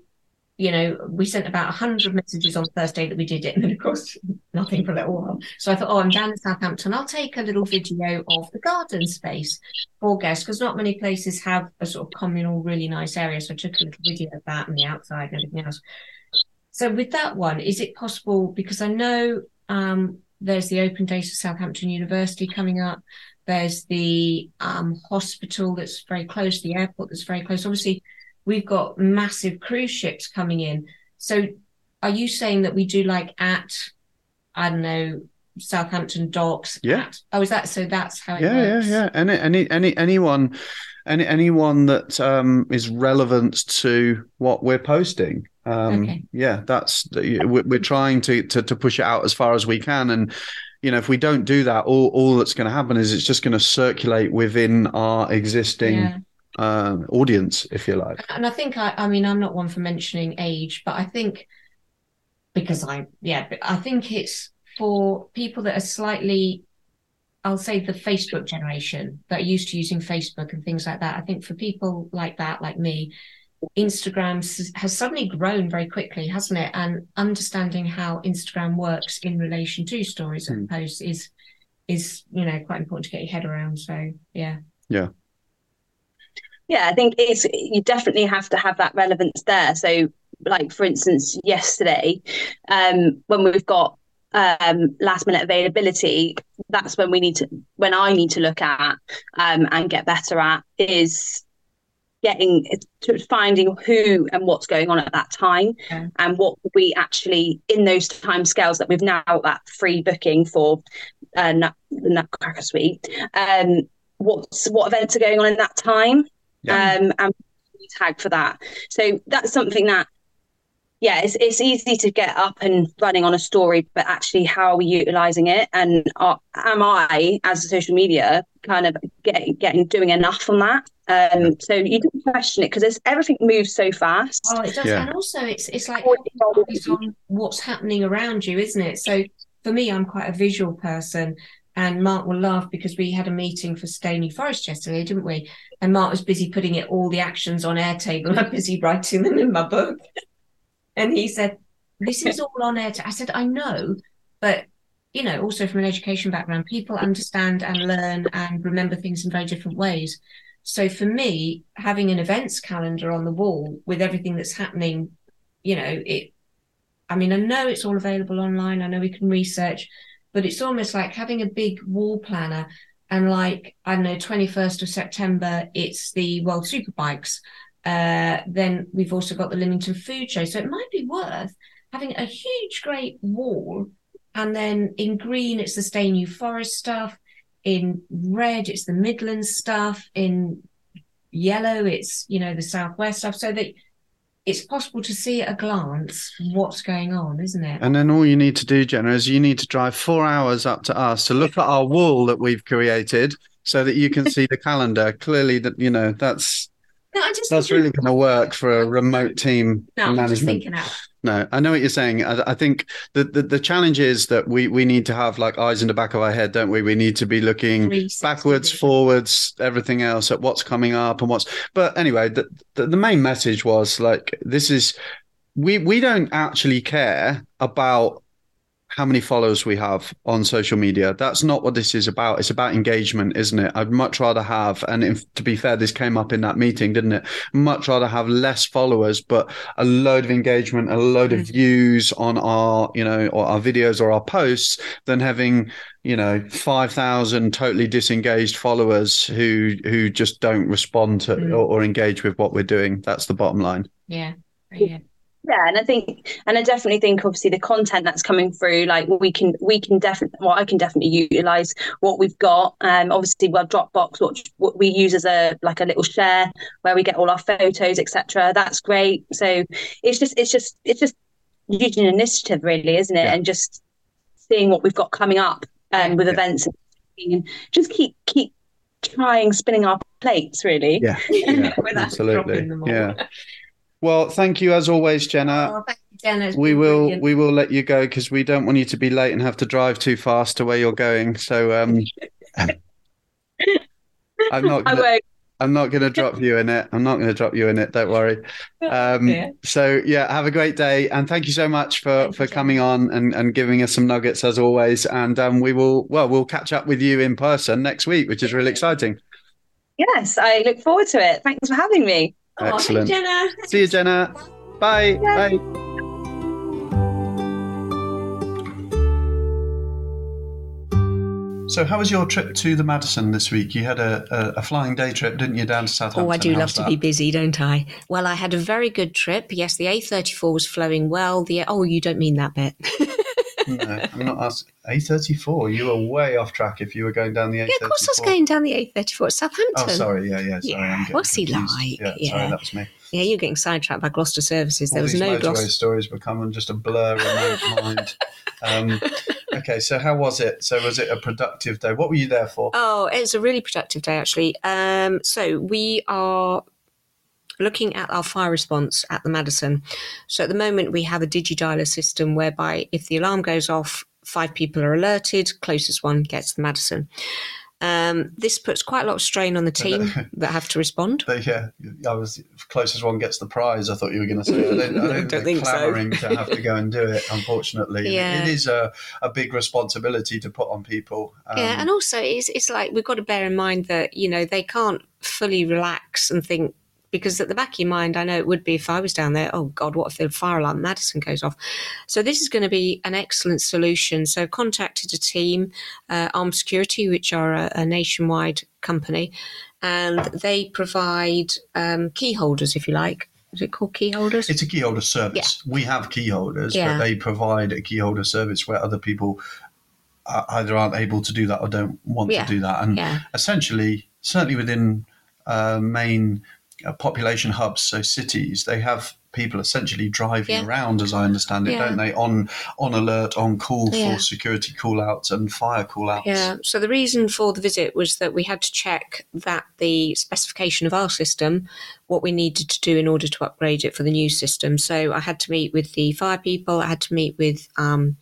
you know, we sent about 100 messages on the first day that we did it, and then, of course, nothing for a little while. So I thought, oh, I'm down in Southampton. I'll take a little video of the garden space for guests because not many places have a sort of communal, really nice area. So I took a little video of that and the outside and everything else. So with that one, is it possible? Because I know um, there's the open days of Southampton University coming up. There's the um, hospital that's very close, the airport that's very close. Obviously, we've got massive cruise ships coming in. So, are you saying that we do like at, I don't know, Southampton docks? Yeah. At, oh, is that so? That's how it yeah, works. Yeah, yeah, Any, any, any, anyone, any, anyone that um, is relevant to what we're posting. Um, okay. Yeah, that's we're trying to, to to push it out as far as we can, and you know, if we don't do that, all, all that's going to happen is it's just going to circulate within our existing yeah. uh, audience, if you like. And I think, I, I mean, I'm not one for mentioning age, but I think because I, yeah, I think it's for people that are slightly, I'll say the Facebook generation that are used to using Facebook and things like that. I think for people like that, like me, Instagram has suddenly grown very quickly, hasn't it? And understanding how Instagram works in relation to stories and hmm. posts is is you know quite important to get your head around. So yeah, yeah, yeah. I think it's you definitely have to have that relevance there. So, like for instance, yesterday, um, when we've got um, last minute availability, that's when we need to, when I need to look at um, and get better at is getting finding who and what's going on at that time yeah. and what we actually in those time scales that we've now that free booking for uh, Nut, the Nutcracker Suite um, what's what events are going on in that time yeah. um, and tag for that so that's something that yeah, it's it's easy to get up and running on a story, but actually, how are we utilizing it? And are, am I, as a social media, kind of getting getting doing enough on that? Um, so you do question it because everything moves so fast. Oh, it does, yeah. and also it's it's like it's on what's happening around you, isn't it? So for me, I'm quite a visual person. And Mark will laugh because we had a meeting for Stay New Forest yesterday, didn't we? And Mark was busy putting it all the actions on Airtable. I'm busy writing them in my book. And he said, This is all on air. I said, I know, but you know, also from an education background, people understand and learn and remember things in very different ways. So for me, having an events calendar on the wall with everything that's happening, you know, it I mean, I know it's all available online. I know we can research, but it's almost like having a big wall planner and like, I don't know, 21st of September, it's the World Superbikes. Uh, then we've also got the Lymington Food Show. So it might be worth having a huge, great wall. And then in green, it's the Stay New Forest stuff. In red, it's the Midlands stuff. In yellow, it's, you know, the Southwest stuff. So that it's possible to see at a glance what's going on, isn't it? And then all you need to do, Genna, is you need to drive four hours up to us to look at our wall that we've created so that you can see the calendar. Clearly that, you know, that's no, I just that's really going to work for a remote team no, management. No, I know what you're saying. I, I think the, the, the challenge is that we we need to have like eyes in the back of our head, don't we? We need to be looking backwards, forwards, everything else at what's coming up and what's. But anyway, the, the the main message was like this is we we don't actually care about how many followers we have on social media. That's not what this is about. It's about engagement, isn't it? I'd much rather have, and if, to be fair, this came up in that meeting, didn't it? Much rather have less followers, but a load of engagement, a load of mm. views on our, you know, or our videos or our posts than having, you know, 5,000 totally disengaged followers who, who just don't respond to mm. or, or engage with what we're doing. That's the bottom line. Yeah. Yeah yeah and i think and i definitely think obviously the content that's coming through like we can we can definitely well i can definitely utilize what we've got. Um obviously well dropbox what, what we use as a like a little share where we get all our photos etc that's great. So it's just it's just it's just using initiative really isn't it? Yeah. and just seeing what we've got coming up um with yeah. events and just keep keep trying spinning our plates really. Yeah, yeah. Absolutely. yeah well, thank you as always, Genna. Oh, thank you, Genna. we will brilliant. we will let you go because we don't want you to be late and have to drive too fast to where you're going. So um, I'm not. Gonna, I'm not going to drop you in it. I'm not going to drop you in it. Don't worry. Um, yeah. So yeah, have a great day, and thank you so much for thank for coming on and, and giving us some nuggets as always. And um, we will well, we'll catch up with you in person next week, which is really exciting. Yes, I look forward to it. Thanks for having me. Excellent. Oh, Genna. See you, Genna. Bye. Bye. So, how was your trip to the Madison this week? You had a, a, a flying day trip, didn't you, down to Southampton? Oh, I do How's love that? to be busy, don't I? Well, I had a very good trip. Yes, the A34 was flowing well. The oh, you don't mean that bit. no, I'm not asking. A34. You were way off track if you were going down the A34. Yeah, of course I was going down the A34 at Southampton. Oh, sorry. Yeah, yeah. Sorry, yeah. What's he like? Yeah, yeah, sorry, that was me. Yeah, you're getting sidetracked by Gloucester services. There All was no Gloucester stories becoming just a blur in my mind. Um, okay, so how was it? So was it a productive day? What were you there for? Oh, it was a really productive day actually. Um, so we are looking at our fire response at the Madison. So at the moment, we have a digidialer system whereby if the alarm goes off, five people are alerted, closest one gets the Madison. Um, this puts quite a lot of strain on the team that have to respond. yeah, I was closest one gets the prize. I thought you were going to say. I don't, I don't, don't think clamouring so. to have to go and do it. Unfortunately, yeah. it is a, a big responsibility to put on people. Um, yeah, and also it's it's like we've got to bear in mind that you know they can't fully relax and think because at the back of your mind, I know it would be if I was down there. Oh God, what if the fire alarm Madison goes off? So this is going to be an excellent solution. So contacted a team, uh, Armed Security, which are a, a nationwide company, and they provide um, key holders, if you like. Is it called key holders? It's a key holder service. We have key holders, Yeah. but they provide a key holder service where other people uh, either aren't able to do that or don't want Yeah. to do that. And Yeah. essentially, certainly within uh, main uh, population hubs, so cities, they have people essentially driving Yeah. around, as I understand it, Yeah. don't they? On on alert, on call Yeah. for security call outs and fire call outs. Yeah. So the reason for the visit was that we had to check that the specification of our system, what we needed to do in order to upgrade it for the new system. So I had to meet with the fire people. I had to meet with um,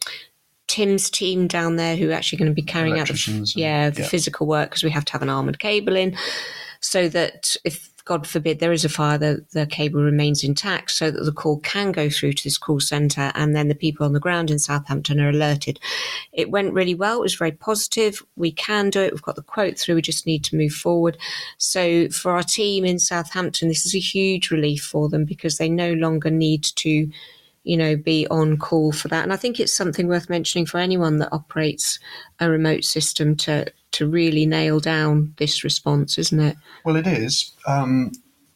Tim's team down there, who are actually going to be carrying out the and- yeah the physical work because we have to have an armored cable in, so that if God forbid there is a fire, the, the cable remains intact, so that the call can go through to this call centre, and then the people on the ground in Southampton are alerted. It went really well. It was very positive. We can do it. We've got the quote through. We just need to move forward. So for our team in Southampton, this is a huge relief for them because they no longer need to, you know, be on call for that. And I think it's something worth mentioning for anyone that operates a remote system to to really nail down this response, isn't it? Well, it is. Um,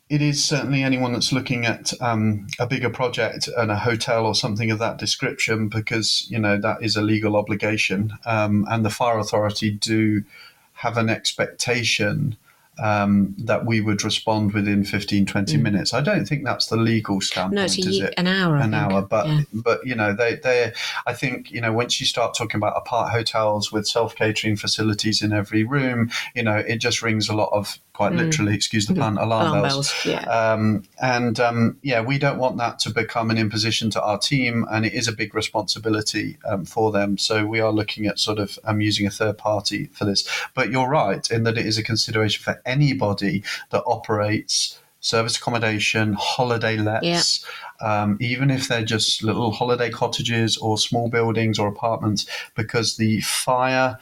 it is certainly anyone that's looking at um, a bigger project and a hotel or something of that description, because you know that is a legal obligation, um, and the fire authority do have an expectation um, that we would respond within 15, 20 minutes. I don't think that's the legal standpoint, Mm. No, it's a, is it? an hour. An hour but Yeah. but you know they they i think you know once you start talking about apart hotels with self-catering facilities in every room you know it just rings a lot of quite literally excuse the pun alarm, Mm. Alarm bells, bells. Yeah. Um, and um, yeah, we don't want that to become an imposition to our team, and it is a big responsibility um, for them. So we are looking at sort of um, using a third party for this. But you're right in that it is a consideration for anybody that operates service accommodation, holiday lets, um, even if they're just little holiday cottages or small buildings or apartments, because the fire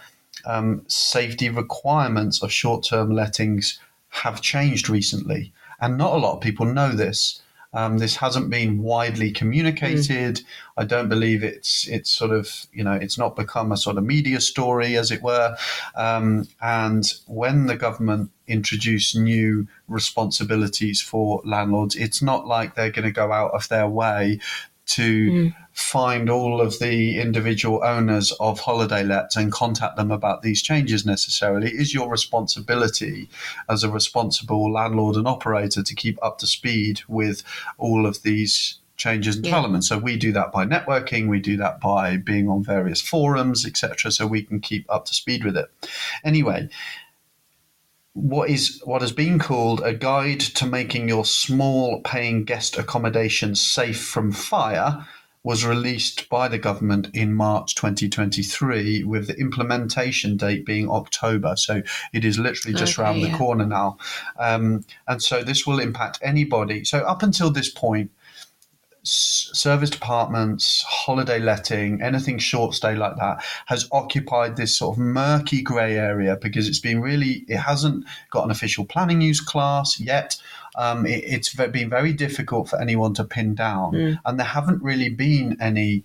um, safety requirements of short term lettings have changed recently. And not a lot of people know this. Um, this hasn't been widely communicated. I don't believe it's it's sort of you know it's not become a sort of media story as it were. Um, and when the government introduce new responsibilities for landlords, it's not like they're going to go out of their way to mm. find all of the individual owners of holiday lets and contact them about these changes necessarily. It is your responsibility as a responsible landlord and operator to keep up to speed with all of these changes and Yeah. developments. So we do that by networking, we do that by being on various forums, etc. So we can keep up to speed with it. Anyway, what is what has been called a guide to making your small paying guest accommodation safe from fire was released by the government in March 2023 with the implementation date being October. So it is literally just Okay, around the corner now. Um, and so this will impact anybody. So up until this point serviced apartments, holiday letting, anything short stay like that has occupied this sort of murky grey area because it's been really, it hasn't got an official planning use class yet. Um, it, it's ve- been very difficult for anyone to pin down, and there haven't really been any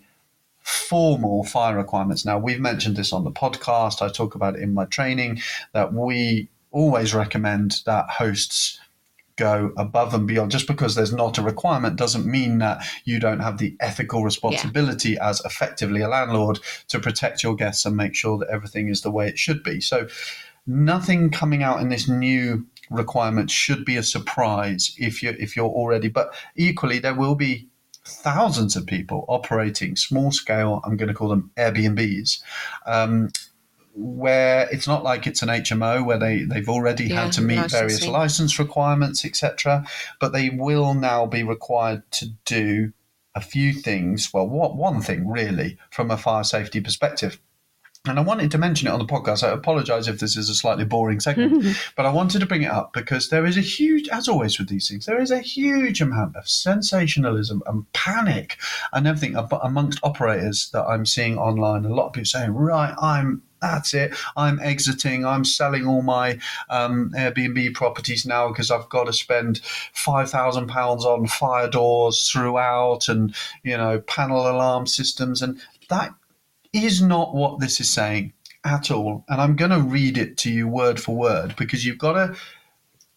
formal fire requirements. Now, we've mentioned this on the podcast, I talk about it in my training that we always recommend that hosts go above and beyond. Just because there's not a requirement doesn't mean that you don't have the ethical responsibility as effectively a landlord to protect your guests and make sure that everything is the way it should be. So, nothing coming out in this new requirement should be a surprise if you if you're already. But equally, there will be thousands of people operating small scale. I'm going to call them Airbnbs. Um, where it's not like it's an HMO where they, they've already Yeah, had to meet various license requirements, etc. But they will now be required to do a few things. Well, what one thing really from a fire safety perspective. And I wanted to mention it on the podcast. I apologize if this is a slightly boring segment, but I wanted to bring it up because there is a huge, as always with these things, there is a huge amount of sensationalism and panic and everything amongst operators that I'm seeing online. A lot of people saying, right, I'm that's it. I'm exiting. I'm selling all my um, Airbnb properties now because I've got to spend five thousand pounds on fire doors throughout, and you know panel alarm systems, and that is not what this is saying at all. And I'm going to read it to you word for word because you've got to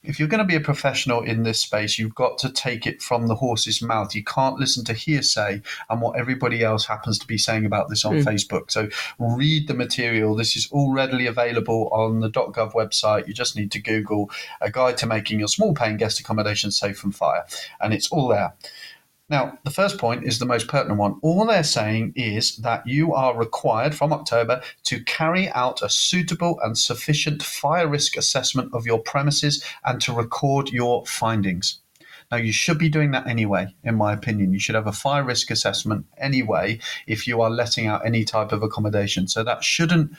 if you're going to be a professional in this space, you've got to take it from the horse's mouth. You can't listen to hearsay and what everybody else happens to be saying about this on mm. Facebook. So read the material. This is all readily available on the .gov website. You just need to Google a guide to making your small paying guest accommodation safe from fire, and it's all there. Now, the first point is the most pertinent one. All they're saying is that you are required from October to carry out a suitable and sufficient fire risk assessment of your premises and to record your findings. Now, you should be doing that anyway, in my opinion. You should have a fire risk assessment anyway if you are letting out any type of accommodation. So that shouldn't,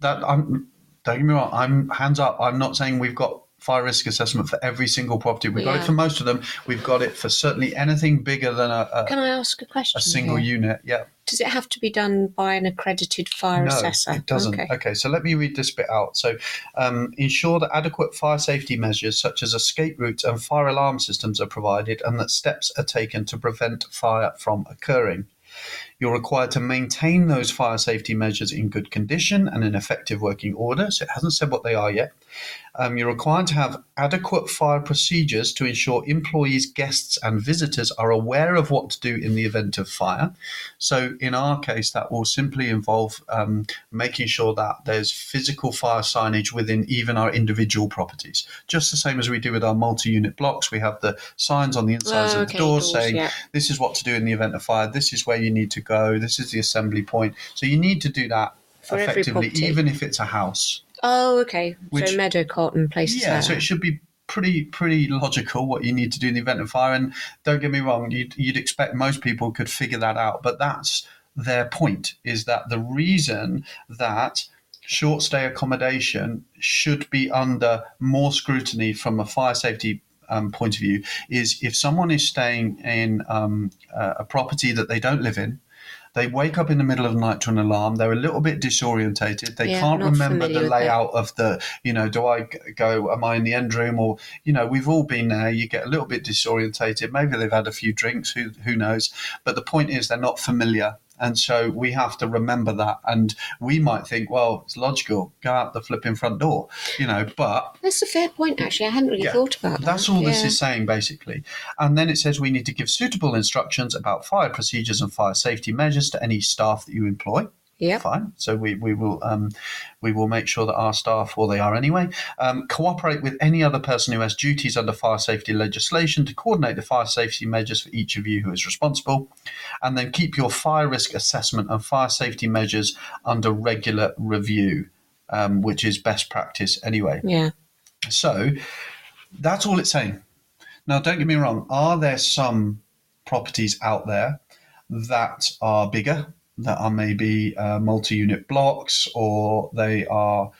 that I'm, don't get me wrong, I'm hands up. I'm not saying we've got fire risk assessment for every single property. We've yeah. got it for most of them. We've got it for certainly anything bigger than a. a Can I ask a question? A single here? unit, yeah. Does it have to be done by an accredited fire no, assessor? it doesn't. Okay. okay. so let me read this bit out. So, um, ensure that adequate fire safety measures such as escape routes and fire alarm systems are provided and that steps are taken to prevent fire from occurring. You're required to maintain those fire safety measures in good condition and in effective working order. So it hasn't said what they are yet. Um, you're required to have adequate fire procedures to ensure employees, guests, and visitors are aware of what to do in the event of fire. So, in our case, that will simply involve um, making sure that there's physical fire signage within even our individual properties. Just the same as we do with our multi unit blocks, we have the signs on the insides oh, of the doors, doors saying, yeah. This is what to do in the event of fire, this is where you need to go, this is the assembly point. So, you need to do that For effectively, even if it's a house. Oh, okay. Which, so meadow cotton places. Yeah, there. so it should be pretty pretty logical what you need to do in the event of fire. And don't get me wrong, you'd, you'd expect most people could figure that out, but that's their point. Is that the reason that short stay accommodation should be under more scrutiny from a fire safety um, point of view is if someone is staying in um, a property that they don't live in they wake up in the middle of the night to an alarm. They're a little bit disorientated. They yeah, can't remember the layout of the, you know, do I go, am I in the end room? Or, you know, we've all been there. You get a little bit disorientated. Maybe they've had a few drinks, who, who knows? But the point is, they're not familiar and so we have to remember that. And we might think, well, it's logical, go out the flipping front door, you know, but. That's a fair point, actually. I hadn't really yeah, thought about that. That's all yeah. this is saying, basically. And then it says we need to give suitable instructions about fire procedures and fire safety measures to any staff that you employ. Yeah. Fine. So we, we will um, we will make sure that our staff, or they are anyway, um, cooperate with any other person who has duties under fire safety legislation to coordinate the fire safety measures for each of you who is responsible, and then keep your fire risk assessment and fire safety measures under regular review, um, which is best practice anyway. Yeah. So that's all it's saying. Now, don't get me wrong. Are there some properties out there that are bigger that are maybe uh, multi-unit blocks or they are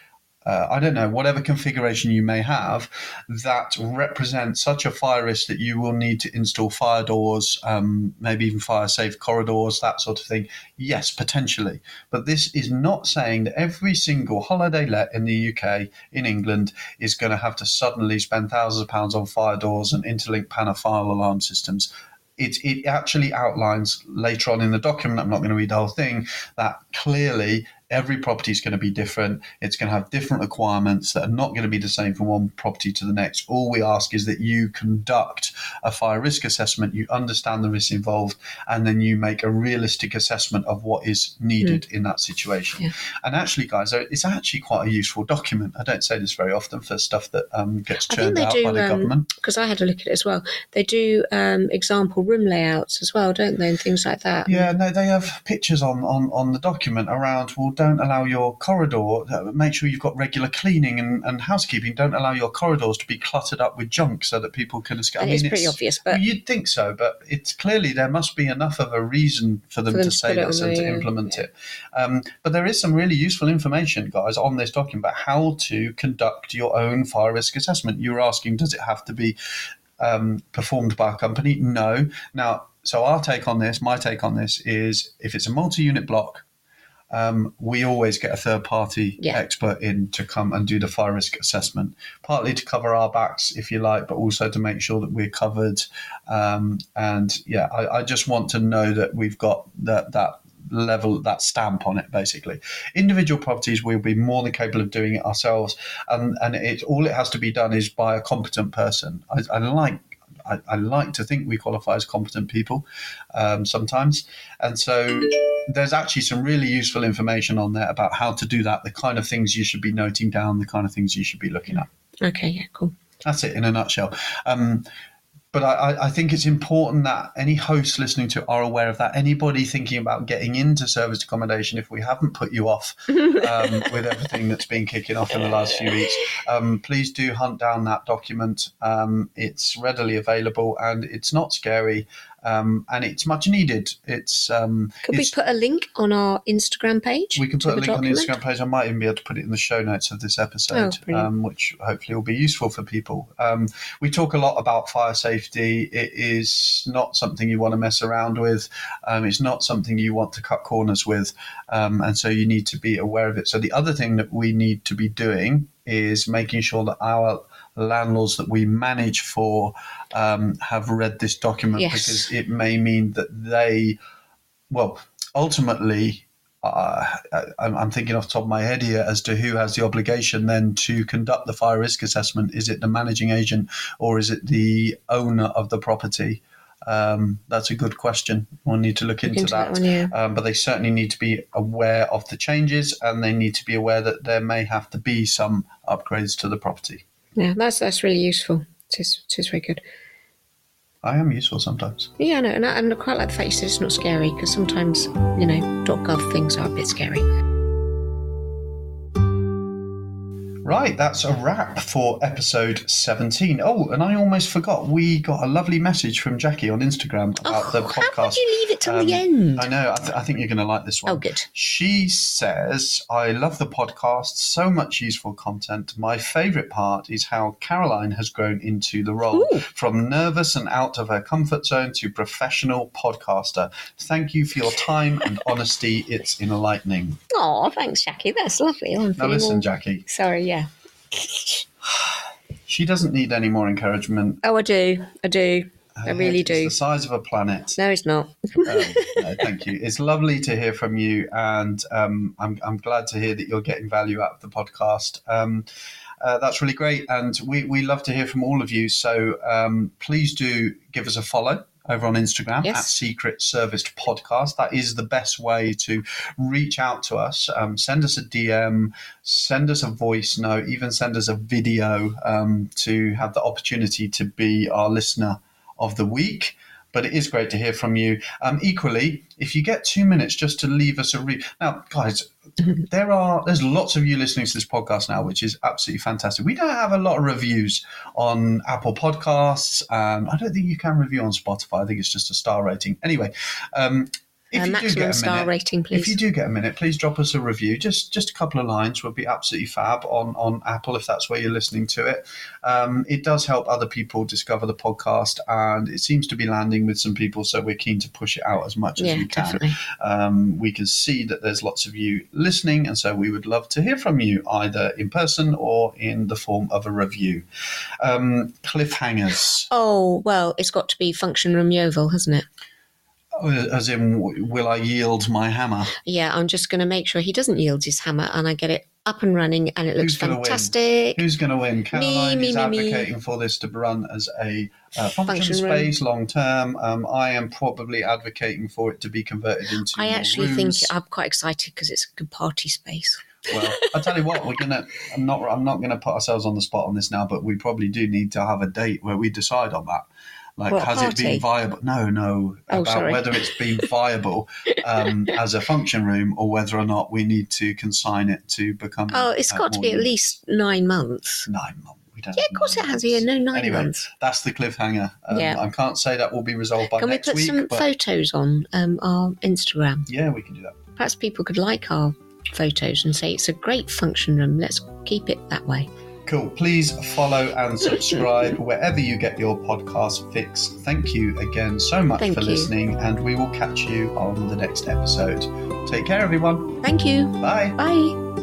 uh, I don't know, whatever configuration you may have, that represent such a fire risk that you will need to install fire doors, um, maybe even fire safe corridors, that sort of thing. Yes, potentially. But this is not saying that every single holiday let in the UK, in England, is going to have to suddenly spend thousands of pounds on fire doors and interlinked panel fire alarm systems it, it actually outlines later on in the document, I'm not going to read the whole thing, that clearly every property is going to be different. It's going to have different requirements that are not going to be the same from one property to the next. All we ask is that you conduct a fire risk assessment, you understand the risks involved, and then you make a realistic assessment of what is needed mm. in that situation. Yeah. And actually, guys, it's actually quite a useful document. I don't say this very often for stuff that um, gets churned out do, by the um, government. Because I had a look at it as well. They do um, example room layouts as well, don't they, and things like that. Yeah, no, they have pictures on, on, on the document around, well, don't allow your corridor, uh, make sure you've got regular cleaning and, and housekeeping. Don't allow your corridors to be cluttered up with junk so that people can escape. I mean, it's pretty it's, obvious, but. You'd think so, but it's clearly there must be enough of a reason for them, for them to, to say this and to implement yeah. it. Um, but there is some really useful information, guys, on this document about how to conduct your own fire risk assessment. You were asking, does it have to be um, performed by a company? No. Now, so our take on this, my take on this is if it's a multi unit block, um, we always get a third party Yeah. expert in to come and do the fire risk assessment, partly to cover our backs, if you like, but also to make sure that we're covered. Um, and yeah, I, I just want to know that we've got that that level that stamp on it basically individual properties we'll be more than capable of doing it ourselves and and it all it has to be done is by a competent person i, I like I, I like to think we qualify as competent people um, sometimes and so there's actually some really useful information on there about how to do that the kind of things you should be noting down the kind of things you should be looking at Okay, yeah, cool. that's it in a nutshell. Um, but I, I- think it's important that any hosts listening to are aware of that. Anybody thinking about getting into serviced accommodation, if we haven't put you off um, with everything that's been kicking off in the last few weeks, um, please do hunt down that document. Um, it's readily available and it's not scary um, and it's much needed. It's um, Could we put a link on our Instagram page? we can put a link on the? Instagram page. I might even be able to put it in the show notes of this episode, Oh, um, which hopefully will be useful for people. Um, we talk a lot about fire safety. It is not something you want to mess around with. Um, it's not something you want to cut corners with, um, and so you need to be aware of it. So the other thing that we need to be doing is making sure that our landlords that we manage for um, have read this document Yes. because it may mean that they well, ultimately, uh, I'm, I'm thinking off the top of my head here as to who has the obligation then to conduct the fire risk assessment. Is it the managing agent or is it the owner of the property? Um, that's a good question. We'll need to look Look into, into that. that one, yeah. Um, but they certainly need to be aware of the changes and they need to be aware that there may have to be some upgrades to the property. Yeah, that's that's really useful. It is, it is very good. I am useful sometimes. Yeah, no, and I, and I quite like the fact you said it's not scary because sometimes, you know, .gov things are a bit scary. Right, that's a wrap for episode 17. Oh, and I almost forgot. We got a lovely message from Jackie on Instagram about the Oh, podcast. How could you leave it till Um, the end? I know. I, th- I think you're going to like this one. Oh, good. She says, I love the podcast, so much useful content. My favourite part is how Caroline has grown into the role Ooh. from nervous and out of her comfort zone to professional podcaster. Thank you for your time and honesty. It's enlightening. Oh, thanks, Jackie. That's lovely. I'm Now, listen, all- Jackie, Sorry, yeah. She doesn't need any more encouragement. Oh, I do. I do. I really do. the size of a planet. No, it's not. Um, no, thank you. It's lovely to hear from you, and um, I'm, I'm glad to hear that you're getting value out of the podcast. Um, uh, that's really great, and we, we love to hear from all of you. So um, please do give us a follow over on Instagram Yes. at Secret Serviced Podcast. That is the best way to reach out to us. Um, send us a DM, send us a voice note, even send us a video um, to have the opportunity to be our listener of the week. But it is great to hear from you. Um, equally, if you get two minutes just to leave us a re now, guys, there are there's lots of you listening to this podcast now, which is absolutely fantastic. We don't have a lot of reviews on Apple Podcasts. Um, I don't think you can review on Spotify. I think it's just a star rating. Anyway, um, if A you do maximum get a star minute, rating, please. if you do get a minute, please drop us a review. Just just a couple of lines would be absolutely fab on on Apple if that's where you're listening to it. Um, it does help other people discover the podcast, and it seems to be landing with some people. So we're keen to push it out as much as we can. Um, we can see that there's lots of you listening, and so we would love to hear from you either in person or in the form of a review. Um, cliffhangers, Oh, well, it's got to be Function Room Yeovil, hasn't it? As in, will I yield my hammer? Yeah, I'm just going to make sure he doesn't yield his hammer and I get it up and running and it looks Who's gonna win? fantastic. Who's going to win? Caroline me, is me, me. advocating for this to run as a uh, function, Function room. space long term. Um, I am probably advocating for it to be converted into. I actually think. I'm quite excited because it's a good party space. Well, I tell you what, we're gonna. I'm not. I'm not gonna put ourselves on the spot on this now, but we probably do need to have a date where we decide on that. Like, What, has party? it been viable? No, no. Oh, about sorry. whether it's been viable um, as a function room or whether or not we need to consign it to become. Oh, it's got to be at least nine months. nine months. Yeah, of course it has. Yeah, no, nine Anyway, months. that's the cliffhanger. Um, Yeah. I can't say that will be resolved by Can we put week. some but photos on um, our Instagram? yeah, we can do that. Perhaps people could like our photos and say it's a great function room. Let's keep it that way. Cool. Please follow and subscribe wherever you get your podcast fix. Thank you again so much Thank for you. listening, and we will catch you on the next episode. Take care, everyone. Thank you. Bye. Bye.